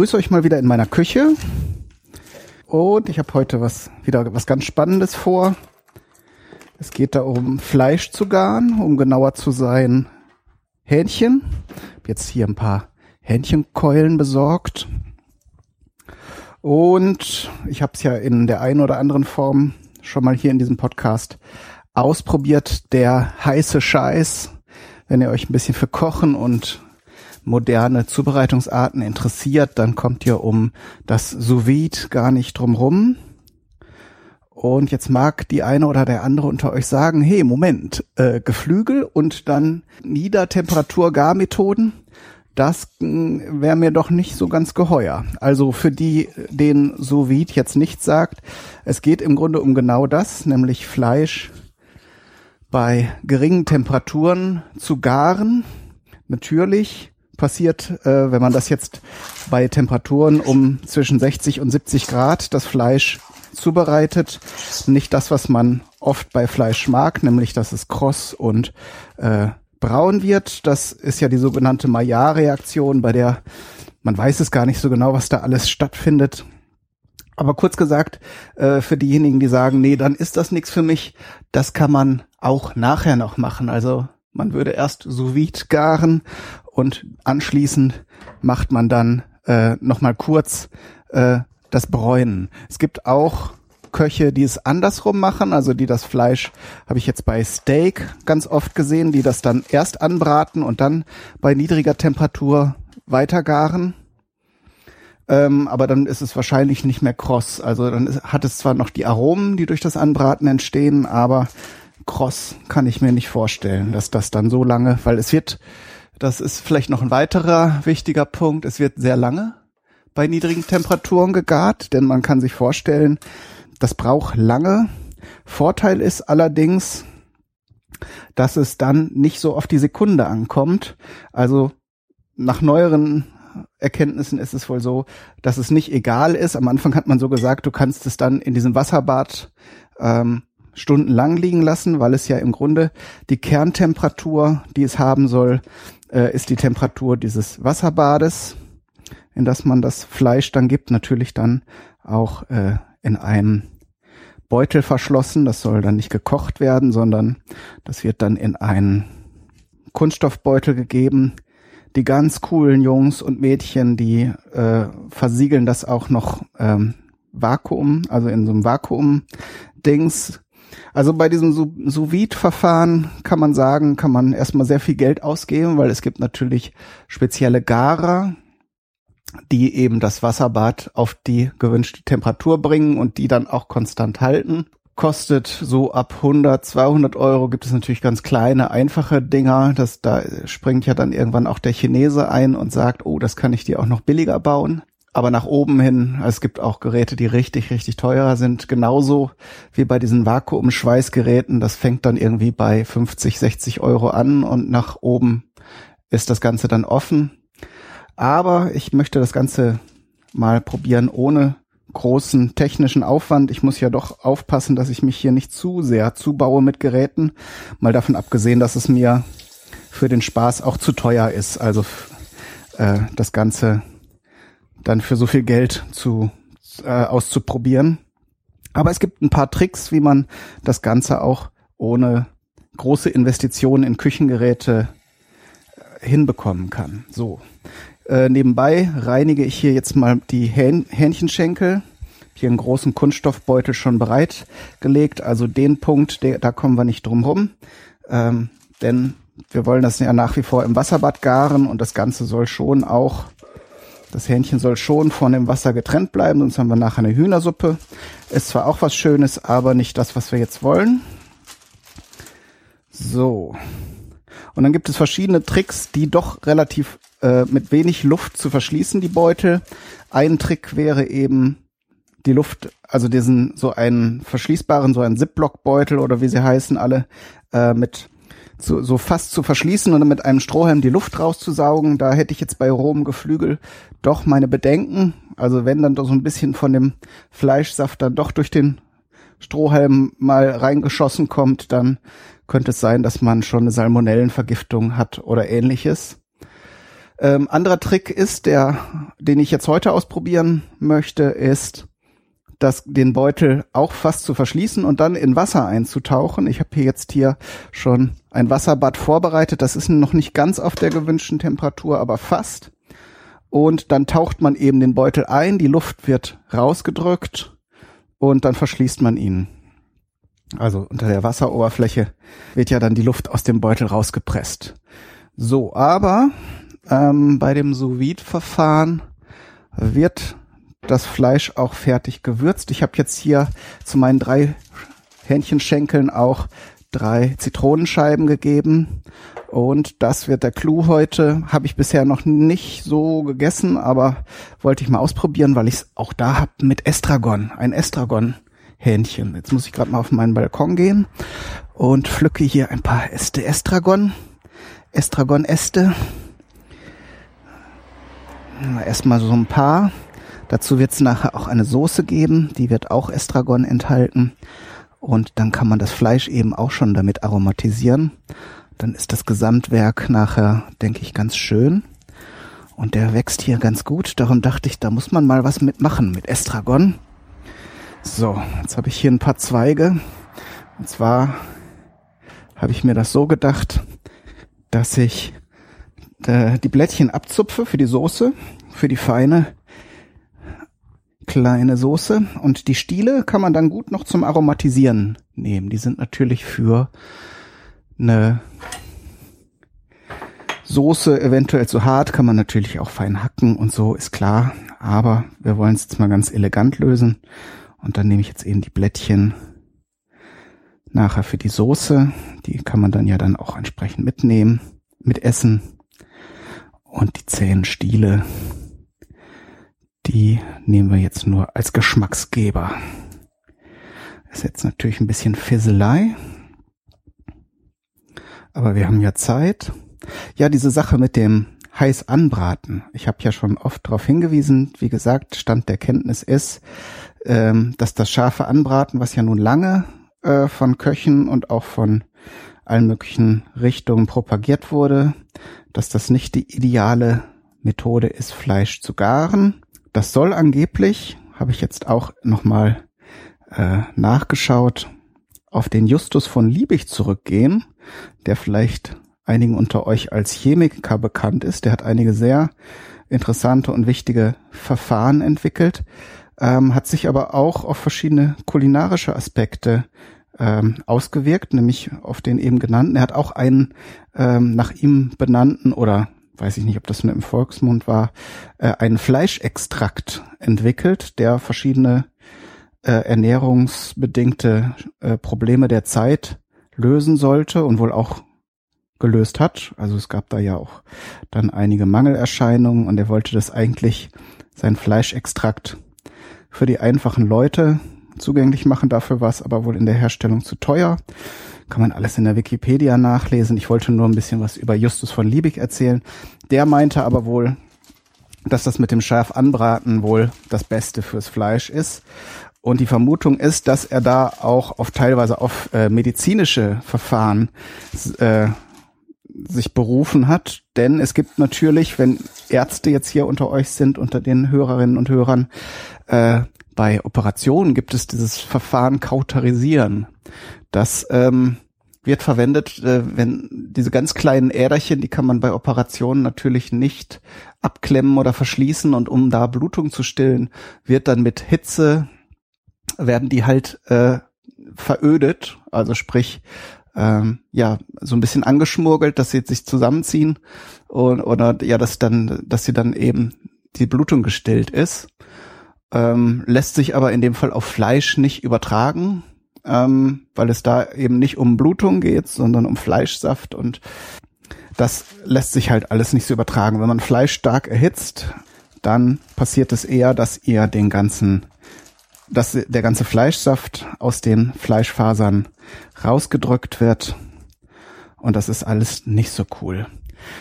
Begrüße euch mal wieder in meiner Küche. Und ich habe heute was wieder was ganz Spannendes vor. Es geht da um Fleisch zu garen, um genauer zu sein Hähnchen. Hab jetzt hier ein paar Hähnchenkeulen besorgt. Und ich habe es ja in der einen oder anderen Form schon mal hier in diesem Podcast ausprobiert. Der heiße Scheiß. Wenn ihr euch ein bisschen für Kochen und moderne Zubereitungsarten interessiert, dann kommt ihr um das Sous Vide gar nicht drum rum. Und jetzt mag die eine oder der andere unter euch sagen, hey, Moment, äh, Geflügel und dann Niedertemperatur-Garmethoden, das hm, wäre mir doch nicht so ganz geheuer. Also für die, den sous vide jetzt nicht sagt, es geht im Grunde um genau das, nämlich Fleisch bei geringen Temperaturen zu garen. Natürlich passiert, äh, wenn man das jetzt bei Temperaturen um zwischen 60 und 70 Grad das Fleisch zubereitet, nicht das, was man oft bei Fleisch mag, nämlich dass es kross und äh, braun wird. Das ist ja die sogenannte Maillard-Reaktion, bei der man weiß es gar nicht so genau, was da alles stattfindet. Aber kurz gesagt, äh, für diejenigen, die sagen, nee, dann ist das nichts für mich, das kann man auch nachher noch machen. Also man würde erst sous garen und anschließend macht man dann äh, noch mal kurz äh, das Bräunen. Es gibt auch Köche, die es andersrum machen, also die das Fleisch, habe ich jetzt bei Steak ganz oft gesehen, die das dann erst anbraten und dann bei niedriger Temperatur weitergaren. Ähm, aber dann ist es wahrscheinlich nicht mehr kross. Also dann ist, hat es zwar noch die Aromen, die durch das Anbraten entstehen, aber kross kann ich mir nicht vorstellen, dass das dann so lange, weil es wird, das ist vielleicht noch ein weiterer wichtiger Punkt, es wird sehr lange bei niedrigen Temperaturen gegart, denn man kann sich vorstellen, das braucht lange. Vorteil ist allerdings, dass es dann nicht so auf die Sekunde ankommt. Also nach neueren Erkenntnissen ist es wohl so, dass es nicht egal ist. Am Anfang hat man so gesagt, du kannst es dann in diesem Wasserbad ähm, stundenlang liegen lassen, weil es ja im Grunde die Kerntemperatur, die es haben soll, äh, ist die Temperatur dieses Wasserbades, in das man das Fleisch dann gibt, natürlich dann auch äh, in einem Beutel verschlossen. Das soll dann nicht gekocht werden, sondern das wird dann in einen Kunststoffbeutel gegeben. Die ganz coolen Jungs und Mädchen, die äh, versiegeln das auch noch ähm, Vakuum, also in so einem Vakuum-Dings. Also bei diesem sous verfahren kann man sagen, kann man erstmal sehr viel Geld ausgeben, weil es gibt natürlich spezielle Garer, die eben das Wasserbad auf die gewünschte Temperatur bringen und die dann auch konstant halten. Kostet so ab 100, 200 Euro gibt es natürlich ganz kleine, einfache Dinger. Das, da springt ja dann irgendwann auch der Chinese ein und sagt, oh, das kann ich dir auch noch billiger bauen. Aber nach oben hin, es gibt auch Geräte, die richtig, richtig teurer sind. Genauso wie bei diesen Vakuumschweißgeräten. Das fängt dann irgendwie bei 50, 60 Euro an und nach oben ist das Ganze dann offen. Aber ich möchte das Ganze mal probieren ohne großen technischen Aufwand. Ich muss ja doch aufpassen, dass ich mich hier nicht zu sehr zubaue mit Geräten. Mal davon abgesehen, dass es mir für den Spaß auch zu teuer ist. Also äh, das Ganze dann für so viel Geld zu äh, auszuprobieren. Aber es gibt ein paar Tricks, wie man das Ganze auch ohne große Investitionen in Küchengeräte äh, hinbekommen kann. So, äh, nebenbei reinige ich hier jetzt mal die Hähn Hähnchenschenkel. Hier einen großen Kunststoffbeutel schon bereitgelegt. Also den Punkt, der, da kommen wir nicht drum rum. Ähm, denn wir wollen das ja nach wie vor im Wasserbad garen und das Ganze soll schon auch, das Hähnchen soll schon von dem Wasser getrennt bleiben, sonst haben wir nachher eine Hühnersuppe. Ist zwar auch was Schönes, aber nicht das, was wir jetzt wollen. So. Und dann gibt es verschiedene Tricks, die doch relativ äh, mit wenig Luft zu verschließen, die Beutel. Ein Trick wäre eben die Luft, also diesen so einen verschließbaren, so einen Zipblock-Beutel oder wie sie heißen alle, äh, mit so, so fast zu verschließen und mit einem Strohhalm die Luft rauszusaugen. Da hätte ich jetzt bei rohem Geflügel doch meine Bedenken. Also wenn dann doch so ein bisschen von dem Fleischsaft dann doch durch den Strohhalm mal reingeschossen kommt, dann könnte es sein, dass man schon eine Salmonellenvergiftung hat oder ähnliches. Ähm, anderer Trick ist, der, den ich jetzt heute ausprobieren möchte, ist, das, den Beutel auch fast zu verschließen und dann in Wasser einzutauchen. Ich habe hier jetzt hier schon ein Wasserbad vorbereitet. Das ist noch nicht ganz auf der gewünschten Temperatur, aber fast. Und dann taucht man eben den Beutel ein, die Luft wird rausgedrückt und dann verschließt man ihn. Also unter der Wasseroberfläche wird ja dann die Luft aus dem Beutel rausgepresst. So, aber ähm, bei dem sous verfahren wird das Fleisch auch fertig gewürzt. Ich habe jetzt hier zu meinen drei Hähnchenschenkeln auch drei Zitronenscheiben gegeben. Und das wird der Clou heute. Habe ich bisher noch nicht so gegessen, aber wollte ich mal ausprobieren, weil ich es auch da habe mit Estragon. Ein Estragon-Hähnchen. Jetzt muss ich gerade mal auf meinen Balkon gehen und pflücke hier ein paar Äste Estragon. Estragon-Äste. Erstmal so ein paar. Dazu wird es nachher auch eine Soße geben, die wird auch Estragon enthalten. Und dann kann man das Fleisch eben auch schon damit aromatisieren. Dann ist das Gesamtwerk nachher, denke ich, ganz schön. Und der wächst hier ganz gut. Darum dachte ich, da muss man mal was mitmachen mit Estragon. So, jetzt habe ich hier ein paar Zweige. Und zwar habe ich mir das so gedacht, dass ich äh, die Blättchen abzupfe für die Soße, für die feine kleine Soße. Und die Stiele kann man dann gut noch zum Aromatisieren nehmen. Die sind natürlich für eine Soße eventuell zu hart, kann man natürlich auch fein hacken und so, ist klar. Aber wir wollen es jetzt mal ganz elegant lösen. Und dann nehme ich jetzt eben die Blättchen nachher für die Soße. Die kann man dann ja dann auch entsprechend mitnehmen, mit essen. Und die zähen Stiele die nehmen wir jetzt nur als Geschmacksgeber. Ist jetzt natürlich ein bisschen Fisselei. Aber wir haben ja Zeit. Ja, diese Sache mit dem heiß anbraten. Ich habe ja schon oft darauf hingewiesen. Wie gesagt, Stand der Kenntnis ist, ähm, dass das scharfe Anbraten, was ja nun lange äh, von Köchen und auch von allen möglichen Richtungen propagiert wurde, dass das nicht die ideale Methode ist, Fleisch zu garen. Das soll angeblich, habe ich jetzt auch nochmal äh, nachgeschaut, auf den Justus von Liebig zurückgehen, der vielleicht einigen unter euch als Chemiker bekannt ist. Der hat einige sehr interessante und wichtige Verfahren entwickelt, ähm, hat sich aber auch auf verschiedene kulinarische Aspekte ähm, ausgewirkt, nämlich auf den eben genannten. Er hat auch einen ähm, nach ihm benannten oder weiß ich nicht, ob das nur im Volksmund war, äh, einen Fleischextrakt entwickelt, der verschiedene äh, ernährungsbedingte äh, Probleme der Zeit lösen sollte und wohl auch gelöst hat. Also es gab da ja auch dann einige Mangelerscheinungen und er wollte das eigentlich, sein Fleischextrakt für die einfachen Leute zugänglich machen. Dafür war es aber wohl in der Herstellung zu teuer. Kann man alles in der Wikipedia nachlesen. Ich wollte nur ein bisschen was über Justus von Liebig erzählen. Der meinte aber wohl, dass das mit dem scharf anbraten wohl das Beste fürs Fleisch ist. Und die Vermutung ist, dass er da auch auf teilweise auf äh, medizinische Verfahren äh, sich berufen hat. Denn es gibt natürlich, wenn Ärzte jetzt hier unter euch sind, unter den Hörerinnen und Hörern, äh, bei Operationen gibt es dieses Verfahren Kauterisieren. Das ähm, wird verwendet, äh, wenn diese ganz kleinen Äderchen, die kann man bei Operationen natürlich nicht abklemmen oder verschließen und um da Blutung zu stillen, wird dann mit Hitze werden die halt äh, verödet, also sprich ähm, ja so ein bisschen angeschmurgelt, dass sie sich zusammenziehen und oder ja, dass dann, dass sie dann eben die Blutung gestillt ist. Ähm, lässt sich aber in dem Fall auf Fleisch nicht übertragen, ähm, weil es da eben nicht um Blutung geht, sondern um Fleischsaft und das lässt sich halt alles nicht so übertragen. Wenn man Fleisch stark erhitzt, dann passiert es eher, dass ihr den ganzen, dass der ganze Fleischsaft aus den Fleischfasern rausgedrückt wird. Und das ist alles nicht so cool.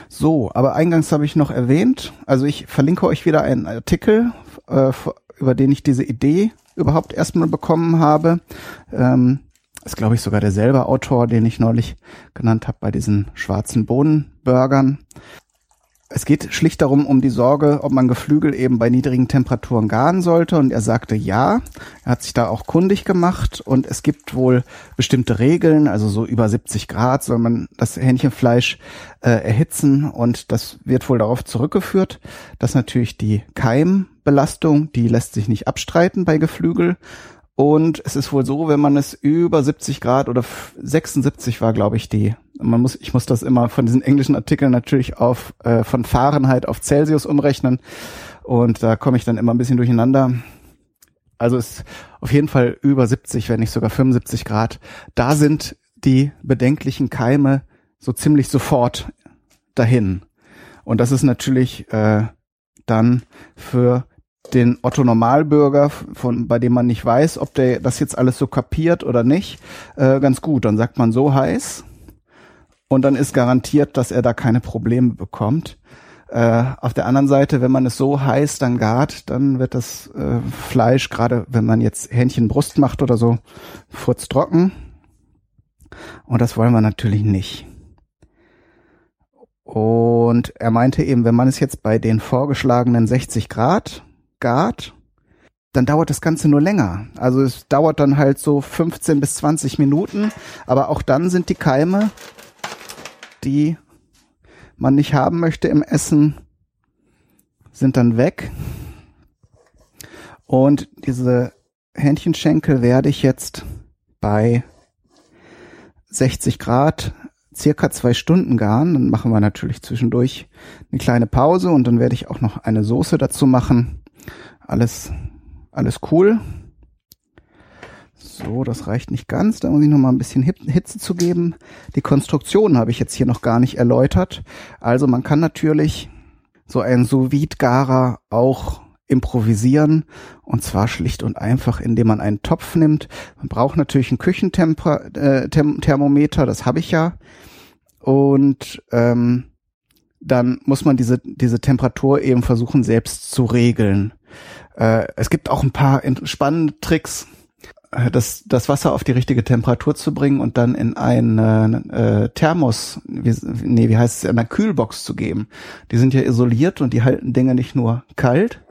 So, aber eingangs habe ich noch erwähnt, also ich verlinke euch wieder einen Artikel, äh, über den ich diese Idee überhaupt erstmal bekommen habe. Ähm, ist, glaube ich, sogar derselbe Autor, den ich neulich genannt habe bei diesen schwarzen Bohnenburgern. Es geht schlicht darum, um die Sorge, ob man Geflügel eben bei niedrigen Temperaturen garen sollte. Und er sagte ja. Er hat sich da auch kundig gemacht. Und es gibt wohl bestimmte Regeln, also so über 70 Grad soll man das Hähnchenfleisch äh, erhitzen. Und das wird wohl darauf zurückgeführt, dass natürlich die Keimbelastung, die lässt sich nicht abstreiten bei Geflügel. Und es ist wohl so, wenn man es über 70 Grad oder 76 war, glaube ich, die man muss, ich muss das immer von diesen englischen Artikeln natürlich auf äh, von Fahrenheit auf Celsius umrechnen und da komme ich dann immer ein bisschen durcheinander. Also ist auf jeden Fall über 70, wenn nicht sogar 75 Grad. Da sind die bedenklichen Keime so ziemlich sofort dahin. Und das ist natürlich äh, dann für den Otto Normalbürger, von bei dem man nicht weiß, ob der das jetzt alles so kapiert oder nicht, äh, ganz gut. Dann sagt man so heiß und dann ist garantiert, dass er da keine Probleme bekommt. Äh, auf der anderen Seite, wenn man es so heiß dann gart, dann wird das äh, Fleisch, gerade wenn man jetzt Hähnchenbrust macht oder so, furztrocken. Und das wollen wir natürlich nicht. Und er meinte eben, wenn man es jetzt bei den vorgeschlagenen 60 Grad gart, dann dauert das Ganze nur länger. Also es dauert dann halt so 15 bis 20 Minuten, aber auch dann sind die Keime die man nicht haben möchte im Essen, sind dann weg. Und diese Hähnchenschenkel werde ich jetzt bei 60 Grad circa zwei Stunden garen. Dann machen wir natürlich zwischendurch eine kleine Pause und dann werde ich auch noch eine Soße dazu machen. Alles, alles cool. So, das reicht nicht ganz. Da muss ich noch mal ein bisschen Hitze zu geben. Die Konstruktion habe ich jetzt hier noch gar nicht erläutert. Also man kann natürlich so einen sous garer auch improvisieren und zwar schlicht und einfach, indem man einen Topf nimmt. Man braucht natürlich ein Küchenthermometer, äh, das habe ich ja. Und ähm, dann muss man diese, diese Temperatur eben versuchen selbst zu regeln. Äh, es gibt auch ein paar spannende Tricks äh, das, das Wasser auf die richtige Temperatur zu bringen und dann in einen äh, Thermos, wie, nee, wie heißt es, in einer Kühlbox zu geben. Die sind ja isoliert und die halten Dinge nicht nur kalt,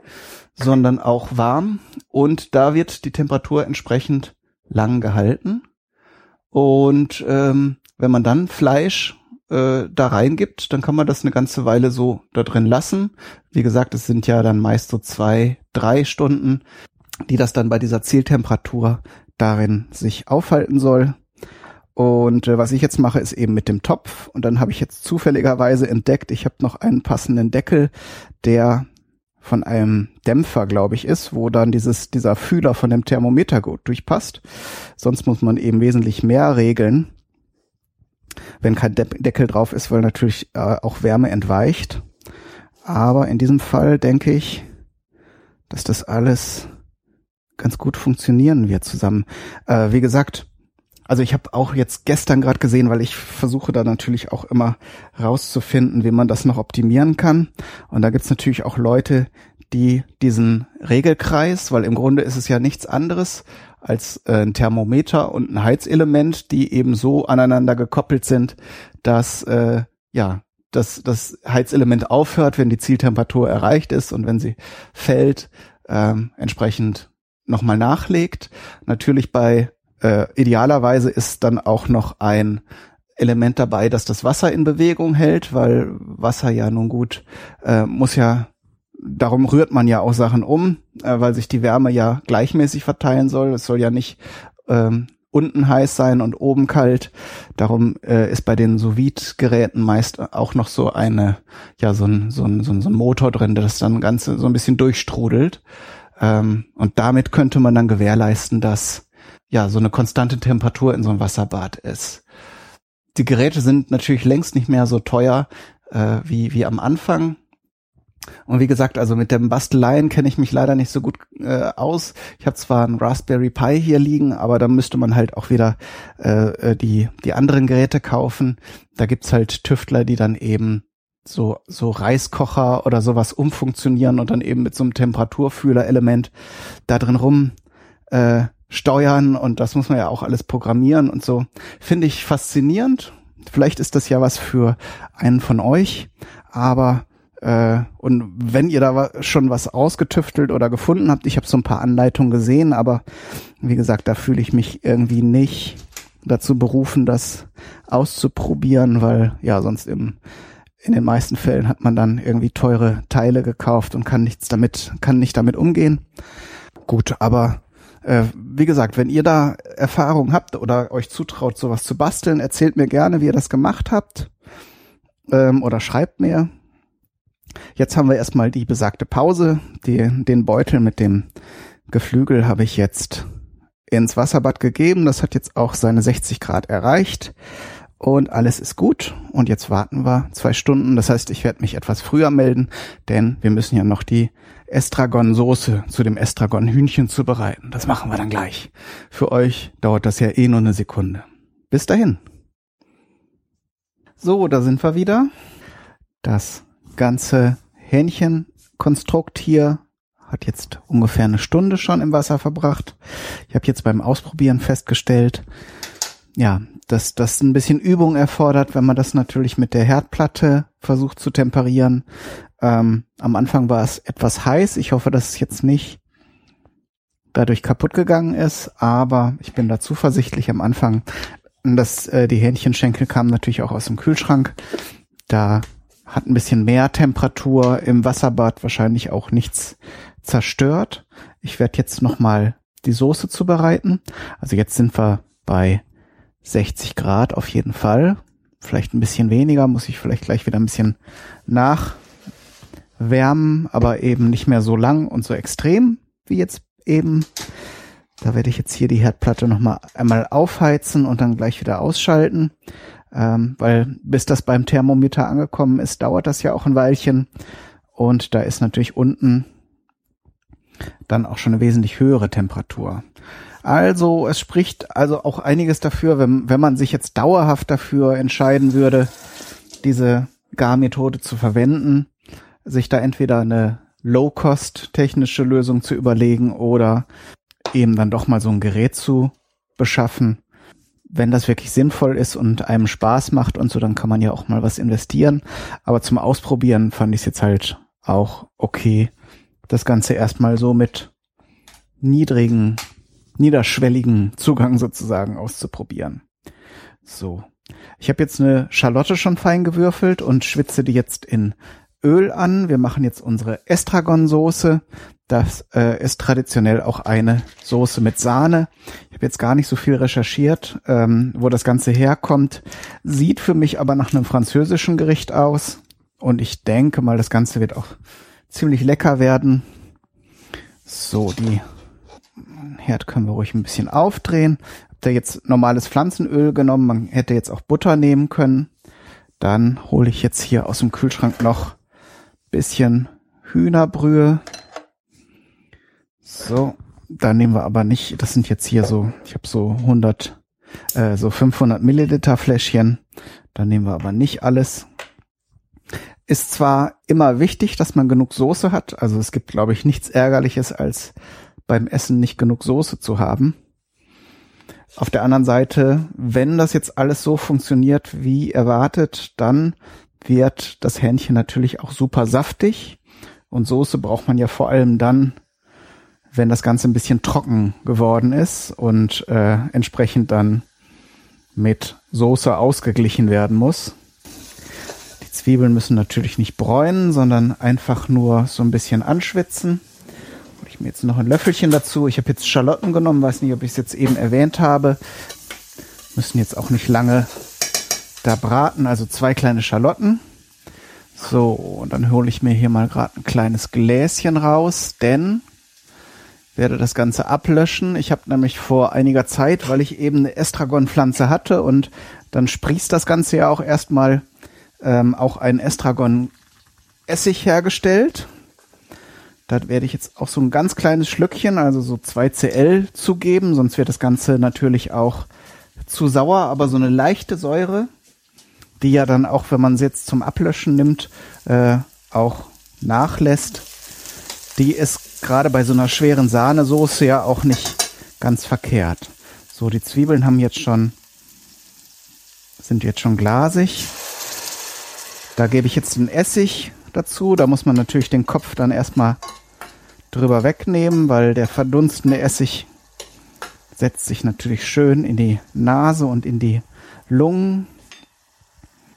sondern auch warm. Und da wird die Temperatur entsprechend lang gehalten. Und ähm, wenn man dann Fleisch äh, da reingibt, dann kann man das eine ganze Weile so da drin lassen. Wie gesagt, es sind ja dann meist so zwei, drei Stunden die das dann bei dieser Zieltemperatur darin sich aufhalten soll. Und äh, was ich jetzt mache, ist eben mit dem Topf. Und dann habe ich jetzt zufälligerweise entdeckt, ich habe noch einen passenden Deckel, der von einem Dämpfer, glaube ich, ist, wo dann dieses, dieser Fühler von dem Thermometer gut durchpasst. Sonst muss man eben wesentlich mehr regeln, wenn kein De Deckel drauf ist, weil natürlich äh, auch Wärme entweicht. Aber in diesem Fall denke ich, dass das alles ganz gut funktionieren wir zusammen. Äh, wie gesagt, also ich habe auch jetzt gestern gerade gesehen, weil ich versuche da natürlich auch immer rauszufinden, wie man das noch optimieren kann. Und da gibt's natürlich auch Leute, die diesen Regelkreis, weil im Grunde ist es ja nichts anderes als äh, ein Thermometer und ein Heizelement, die eben so aneinander gekoppelt sind, dass äh, ja dass das Heizelement aufhört, wenn die Zieltemperatur erreicht ist und wenn sie fällt, ähm, entsprechend nochmal nachlegt. Natürlich bei äh, idealerweise ist dann auch noch ein Element dabei, dass das Wasser in Bewegung hält, weil Wasser ja nun gut äh, muss ja darum rührt man ja auch Sachen um, äh, weil sich die Wärme ja gleichmäßig verteilen soll. Es soll ja nicht ähm, unten heiß sein und oben kalt. Darum äh, ist bei den sous geräten meist auch noch so eine, ja, so ein, so ein, so ein, so ein Motor drin, der das dann Ganze so ein bisschen durchstrudelt. Ähm, und damit könnte man dann gewährleisten, dass ja so eine konstante Temperatur in so einem Wasserbad ist. Die Geräte sind natürlich längst nicht mehr so teuer äh, wie, wie am Anfang. Und wie gesagt, also mit dem Basteleien kenne ich mich leider nicht so gut äh, aus. Ich habe zwar einen Raspberry Pi hier liegen, aber da müsste man halt auch wieder äh, äh die, die anderen Geräte kaufen. Da gibt's halt Tüftler, die dann eben so, so Reiskocher oder sowas umfunktionieren und dann eben mit so einem Temperaturfühler-Element da drin rum äh, steuern und das muss man ja auch alles programmieren und so. Finde ich faszinierend. Vielleicht ist das ja was für einen von euch, aber Äh, und wenn ihr da schon was ausgetüftelt oder gefunden habt, ich habe so ein paar Anleitungen gesehen, aber wie gesagt, da fühle ich mich irgendwie nicht dazu berufen, das auszuprobieren, weil ja sonst im in den meisten Fällen hat man dann irgendwie teure Teile gekauft und kann nichts damit, kann nicht damit umgehen. Gut, aber äh, wie gesagt, wenn ihr da Erfahrung habt oder euch zutraut, sowas zu basteln, erzählt mir gerne, wie ihr das gemacht habt ähm, oder schreibt mir. Jetzt haben wir erstmal die besagte Pause. Die, den Beutel mit dem Geflügel habe ich jetzt ins Wasserbad gegeben. Das hat jetzt auch seine 60 Grad erreicht und alles ist gut. Und jetzt warten wir zwei Stunden. Das heißt, ich werde mich etwas früher melden, denn wir müssen ja noch die Estragon-Soße zu dem Estragon-Hühnchen zubereiten. Das machen wir dann gleich. Für euch dauert das ja eh nur eine Sekunde. Bis dahin. So, da sind wir wieder. Das ganze Hähnchenkonstrukt hier hat jetzt ungefähr eine Stunde schon im Wasser verbracht. Ich habe jetzt beim Ausprobieren festgestellt, ja, dass das ein bisschen Übung erfordert, wenn man das natürlich mit der Herdplatte versucht zu temperieren. Ähm, am Anfang war es etwas heiß. Ich hoffe, dass es jetzt nicht dadurch kaputt gegangen ist, aber ich bin da zuversichtlich am Anfang. dass äh, die Hähnchenschenkel kamen natürlich auch aus dem Kühlschrank. Da hat ein bisschen mehr Temperatur im Wasserbad wahrscheinlich auch nichts zerstört. Ich werde jetzt noch mal die Soße zubereiten. Also jetzt sind wir bei 60 Grad auf jeden Fall. Vielleicht ein bisschen weniger, muss ich vielleicht gleich wieder ein bisschen nachwärmen, aber eben nicht mehr so lang und so extrem wie jetzt eben. Da werde ich jetzt hier die Herdplatte nochmal einmal aufheizen und dann gleich wieder ausschalten. Ähm, weil bis das beim Thermometer angekommen ist, dauert das ja auch ein Weilchen. Und da ist natürlich unten dann auch schon eine wesentlich höhere Temperatur. Also es spricht also auch einiges dafür, wenn, wenn man sich jetzt dauerhaft dafür entscheiden würde, diese Garmethode zu verwenden, sich da entweder eine Low-Cost technische Lösung zu überlegen oder eben dann doch mal so ein Gerät zu beschaffen. Wenn das wirklich sinnvoll ist und einem Spaß macht und so, dann kann man ja auch mal was investieren. Aber zum Ausprobieren fand ich es jetzt halt auch okay, das Ganze erstmal so mit niedrigen niederschwelligen Zugang sozusagen auszuprobieren. So. Ich habe jetzt eine Schalotte schon fein gewürfelt und schwitze die jetzt in Öl an. Wir machen jetzt unsere Estragon-Soße. Das äh, ist traditionell auch eine Soße mit Sahne. Ich habe jetzt gar nicht so viel recherchiert, ähm, wo das Ganze herkommt. Sieht für mich aber nach einem französischen Gericht aus. Und ich denke mal, das Ganze wird auch ziemlich lecker werden. So, die Herd können wir ruhig ein bisschen aufdrehen. Habt ihr jetzt normales Pflanzenöl genommen? Man hätte jetzt auch Butter nehmen können. Dann hole ich jetzt hier aus dem Kühlschrank noch bisschen Hühnerbrühe. So, da nehmen wir aber nicht, das sind jetzt hier so, ich habe so 100, äh, so 500 Milliliter Fläschchen. Da nehmen wir aber nicht alles. Ist zwar immer wichtig, dass man genug Soße hat. Also es gibt, glaube ich, nichts Ärgerliches als beim Essen nicht genug Soße zu haben. Auf der anderen Seite, wenn das jetzt alles so funktioniert wie erwartet, dann wird das Hähnchen natürlich auch super saftig. Und Soße braucht man ja vor allem dann, wenn das Ganze ein bisschen trocken geworden ist und äh, entsprechend dann mit Soße ausgeglichen werden muss. Die Zwiebeln müssen natürlich nicht bräunen, sondern einfach nur so ein bisschen anschwitzen ich mir jetzt noch ein Löffelchen dazu. Ich habe jetzt Schalotten genommen, weiß nicht, ob ich es jetzt eben erwähnt habe. Müssen jetzt auch nicht lange da braten, also zwei kleine Schalotten. So, und dann hole ich mir hier mal gerade ein kleines Gläschen raus, denn werde das Ganze ablöschen. Ich habe nämlich vor einiger Zeit, weil ich eben eine Estragon-Pflanze hatte und dann sprießt das Ganze ja auch erstmal ähm, auch ein Estragon-Essig hergestellt. Da werde ich jetzt auch so ein ganz kleines Schlückchen, also so 2 Cl zugeben, sonst wird das Ganze natürlich auch zu sauer, aber so eine leichte Säure, die ja dann auch, wenn man sie jetzt zum Ablöschen nimmt, äh, auch nachlässt, die ist gerade bei so einer schweren Sahnesoße ja auch nicht ganz verkehrt. So, die Zwiebeln haben jetzt schon, sind jetzt schon glasig. Da gebe ich jetzt den Essig dazu. Da muss man natürlich den Kopf dann erstmal drüber wegnehmen, weil der verdunstende Essig setzt sich natürlich schön in die Nase und in die Lungen.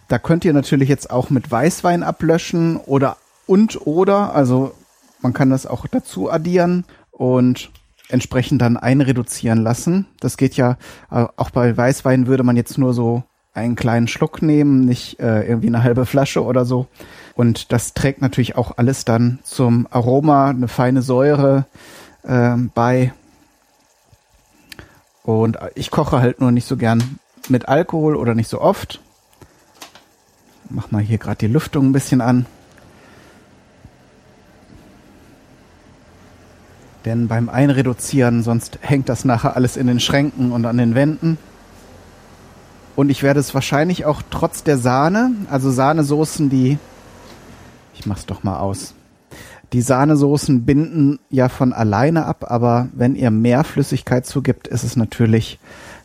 Da könnt ihr natürlich jetzt auch mit Weißwein ablöschen oder und oder, also man kann das auch dazu addieren und entsprechend dann einreduzieren lassen. Das geht ja, äh, auch bei Weißwein würde man jetzt nur so einen kleinen Schluck nehmen, nicht äh, irgendwie eine halbe Flasche oder so. Und das trägt natürlich auch alles dann zum Aroma, eine feine Säure äh, bei. Und ich koche halt nur nicht so gern mit Alkohol oder nicht so oft. Mach mal hier gerade die Lüftung ein bisschen an. Denn beim Einreduzieren, sonst hängt das nachher alles in den Schränken und an den Wänden. Und ich werde es wahrscheinlich auch trotz der Sahne, also Sahnesoßen, die, ich mach's doch mal aus. Die Sahnesoßen binden ja von alleine ab, aber wenn ihr mehr Flüssigkeit zugibt, ist es natürlich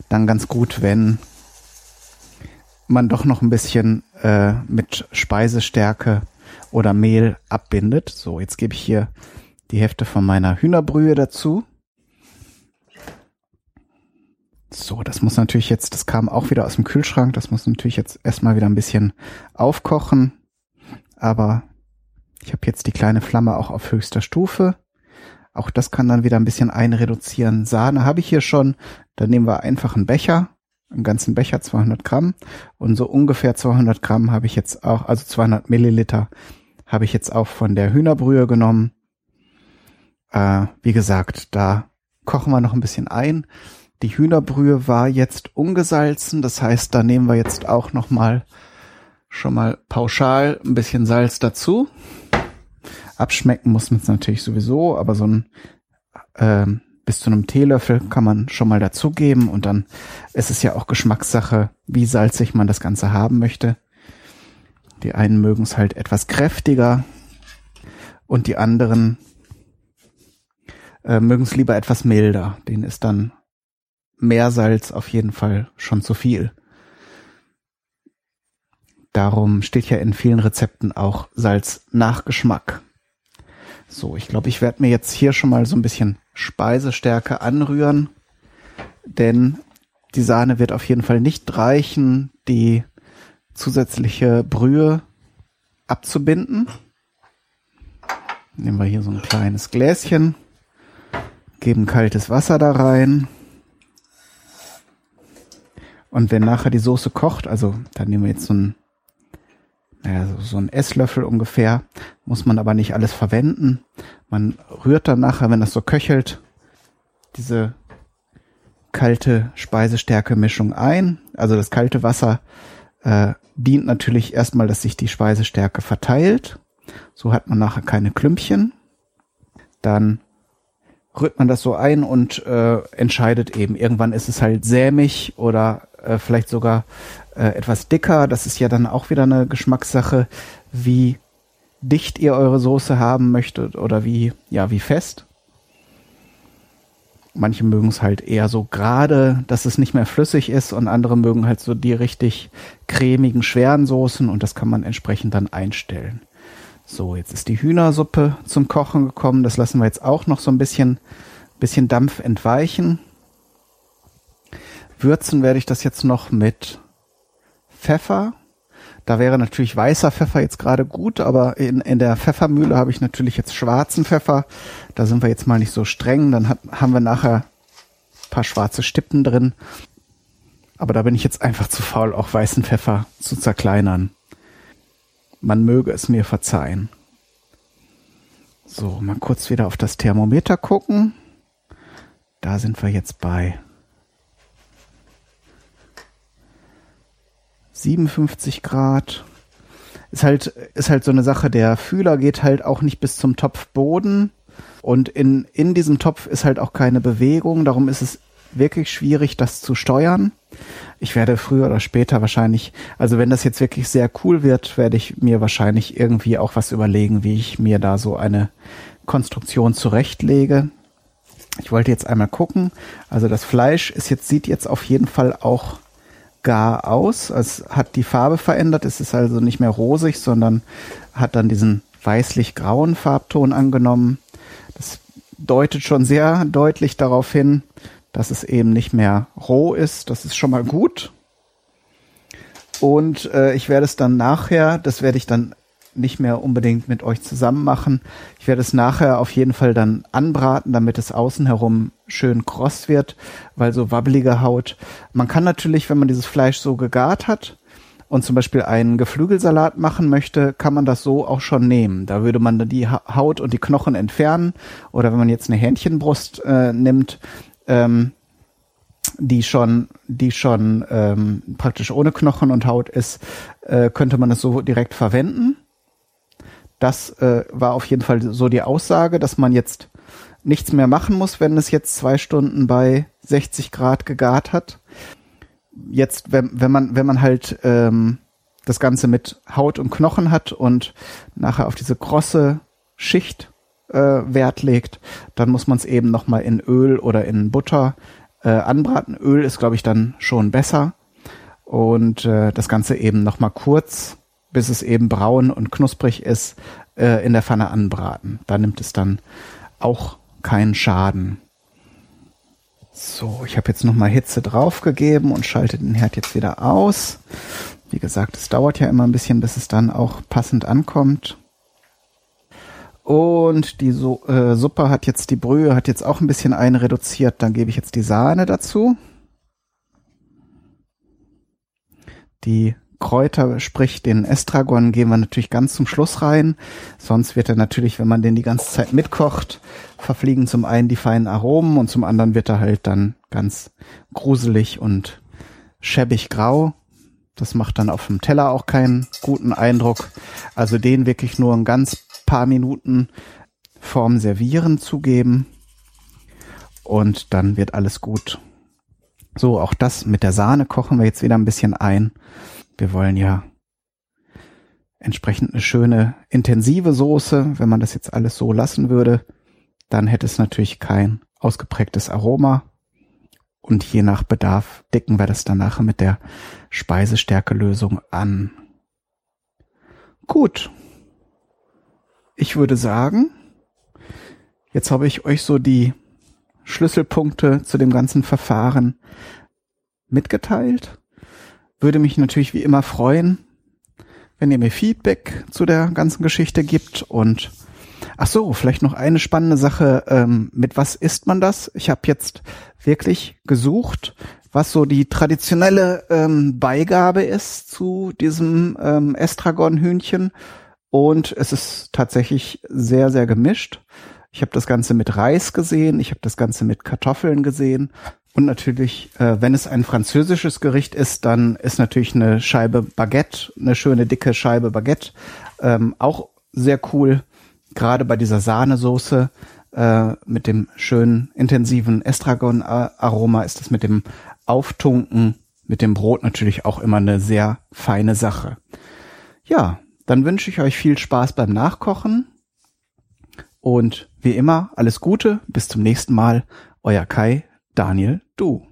dann ganz gut, wenn man doch noch ein bisschen äh, mit Speisestärke oder Mehl abbindet. So, jetzt gebe ich hier die Hälfte von meiner Hühnerbrühe dazu. So, das muss natürlich jetzt, das kam auch wieder aus dem Kühlschrank, das muss natürlich jetzt erstmal wieder ein bisschen aufkochen. Aber ich habe jetzt die kleine Flamme auch auf höchster Stufe. Auch das kann dann wieder ein bisschen einreduzieren. Sahne habe ich hier schon. Dann nehmen wir einfach einen Becher, einen ganzen Becher, 200 Gramm. Und so ungefähr 200 Gramm habe ich jetzt auch, also 200 Milliliter habe ich jetzt auch von der Hühnerbrühe genommen. Äh, wie gesagt, da kochen wir noch ein bisschen ein. Die Hühnerbrühe war jetzt ungesalzen, das heißt, da nehmen wir jetzt auch noch mal schon mal pauschal ein bisschen Salz dazu. Abschmecken muss man es natürlich sowieso, aber so ein äh, bis zu einem Teelöffel kann man schon mal dazugeben und dann ist es ja auch Geschmackssache, wie salzig man das Ganze haben möchte. Die einen mögen es halt etwas kräftiger und die anderen äh, mögen es lieber etwas milder. Den ist dann Meersalz auf jeden Fall schon zu viel. Darum steht ja in vielen Rezepten auch Salz nach Geschmack. So, ich glaube, ich werde mir jetzt hier schon mal so ein bisschen Speisestärke anrühren, denn die Sahne wird auf jeden Fall nicht reichen, die zusätzliche Brühe abzubinden. Nehmen wir hier so ein kleines Gläschen, geben kaltes Wasser da rein und wenn nachher die Soße kocht, also da nehmen wir jetzt so ein, naja, so ein Esslöffel ungefähr, muss man aber nicht alles verwenden. Man rührt dann nachher, wenn das so köchelt, diese kalte Speisestärke-Mischung ein. Also das kalte Wasser äh, dient natürlich erstmal, dass sich die Speisestärke verteilt. So hat man nachher keine Klümpchen. Dann rührt man das so ein und äh, entscheidet eben. Irgendwann ist es halt sämig oder äh, vielleicht sogar äh, etwas dicker. Das ist ja dann auch wieder eine Geschmackssache, wie dicht ihr eure Soße haben möchtet oder wie, ja, wie fest. Manche mögen es halt eher so gerade, dass es nicht mehr flüssig ist und andere mögen halt so die richtig cremigen, schweren Soßen und das kann man entsprechend dann einstellen. So, jetzt ist die Hühnersuppe zum Kochen gekommen. Das lassen wir jetzt auch noch so ein bisschen, bisschen Dampf entweichen. Würzen werde ich das jetzt noch mit Pfeffer. Da wäre natürlich weißer Pfeffer jetzt gerade gut, aber in, in der Pfeffermühle habe ich natürlich jetzt schwarzen Pfeffer. Da sind wir jetzt mal nicht so streng. Dann hat, haben wir nachher ein paar schwarze Stippen drin. Aber da bin ich jetzt einfach zu faul, auch weißen Pfeffer zu zerkleinern. Man möge es mir verzeihen. So, mal kurz wieder auf das Thermometer gucken. Da sind wir jetzt bei 57 Grad. Ist halt, ist halt so eine Sache, der Fühler geht halt auch nicht bis zum Topfboden. Und in, in diesem Topf ist halt auch keine Bewegung. Darum ist es wirklich schwierig, das zu steuern. Ich werde früher oder später wahrscheinlich, also wenn das jetzt wirklich sehr cool wird, werde ich mir wahrscheinlich irgendwie auch was überlegen, wie ich mir da so eine Konstruktion zurechtlege. Ich wollte jetzt einmal gucken. Also das Fleisch ist jetzt, sieht jetzt auf jeden Fall auch gar aus. Es hat die Farbe verändert. Es ist also nicht mehr rosig, sondern hat dann diesen weißlich-grauen Farbton angenommen. Das deutet schon sehr deutlich darauf hin, dass es eben nicht mehr roh ist. Das ist schon mal gut. Und äh, ich werde es dann nachher, das werde ich dann nicht mehr unbedingt mit euch zusammen machen. Ich werde es nachher auf jeden Fall dann anbraten, damit es außen herum schön kross wird, weil so wabbelige Haut. Man kann natürlich, wenn man dieses Fleisch so gegart hat und zum Beispiel einen Geflügelsalat machen möchte, kann man das so auch schon nehmen. Da würde man dann die Haut und die Knochen entfernen. Oder wenn man jetzt eine Hähnchenbrust äh, nimmt, ähm, die schon, die schon ähm, praktisch ohne Knochen und Haut ist, äh, könnte man es so direkt verwenden. Das äh, war auf jeden Fall so die Aussage, dass man jetzt nichts mehr machen muss, wenn es jetzt zwei Stunden bei 60 Grad gegart hat. Jetzt, wenn, wenn man, wenn man halt ähm, das Ganze mit Haut und Knochen hat und nachher auf diese krosse Schicht äh, Wert legt, dann muss man es eben nochmal in Öl oder in Butter äh, anbraten. Öl ist, glaube ich, dann schon besser. Und äh, das Ganze eben nochmal kurz, bis es eben braun und knusprig ist, äh, in der Pfanne anbraten. Da nimmt es dann auch keinen Schaden. So, ich habe jetzt nochmal Hitze draufgegeben und schalte den Herd jetzt wieder aus. Wie gesagt, es dauert ja immer ein bisschen, bis es dann auch passend ankommt. Und die so äh, Suppe hat jetzt, die Brühe hat jetzt auch ein bisschen einreduziert. Dann gebe ich jetzt die Sahne dazu. Die Kräuter, sprich den Estragon, geben wir natürlich ganz zum Schluss rein. Sonst wird er natürlich, wenn man den die ganze Zeit mitkocht, verfliegen zum einen die feinen Aromen und zum anderen wird er halt dann ganz gruselig und schäbig grau. Das macht dann auf dem Teller auch keinen guten Eindruck. Also den wirklich nur ein ganz paar Minuten vorm Servieren zugeben und dann wird alles gut. So, auch das mit der Sahne kochen wir jetzt wieder ein bisschen ein. Wir wollen ja entsprechend eine schöne intensive Soße. Wenn man das jetzt alles so lassen würde, dann hätte es natürlich kein ausgeprägtes Aroma. Und je nach Bedarf dicken wir das danach mit der Speisestärkelösung an. Gut, ich würde sagen, jetzt habe ich euch so die Schlüsselpunkte zu dem ganzen Verfahren mitgeteilt. Würde mich natürlich wie immer freuen, wenn ihr mir Feedback zu der ganzen Geschichte gibt und ach so, vielleicht noch eine spannende Sache, ähm, mit was isst man das? Ich habe jetzt wirklich gesucht, was so die traditionelle ähm, Beigabe ist zu diesem ähm, Estragon-Hühnchen und es ist tatsächlich sehr, sehr gemischt. Ich habe das Ganze mit Reis gesehen, ich habe das Ganze mit Kartoffeln gesehen. Und natürlich, äh, wenn es ein französisches Gericht ist, dann ist natürlich eine Scheibe Baguette, eine schöne dicke Scheibe Baguette, ähm, auch sehr cool. Gerade bei dieser Sahnesoße äh, mit dem schönen intensiven Estragon-Aroma ist es mit dem Auftunken mit dem Brot natürlich auch immer eine sehr feine Sache. Ja, dann wünsche ich euch viel Spaß beim Nachkochen und wie immer alles Gute, bis zum nächsten Mal, euer Kai, Daniel, du.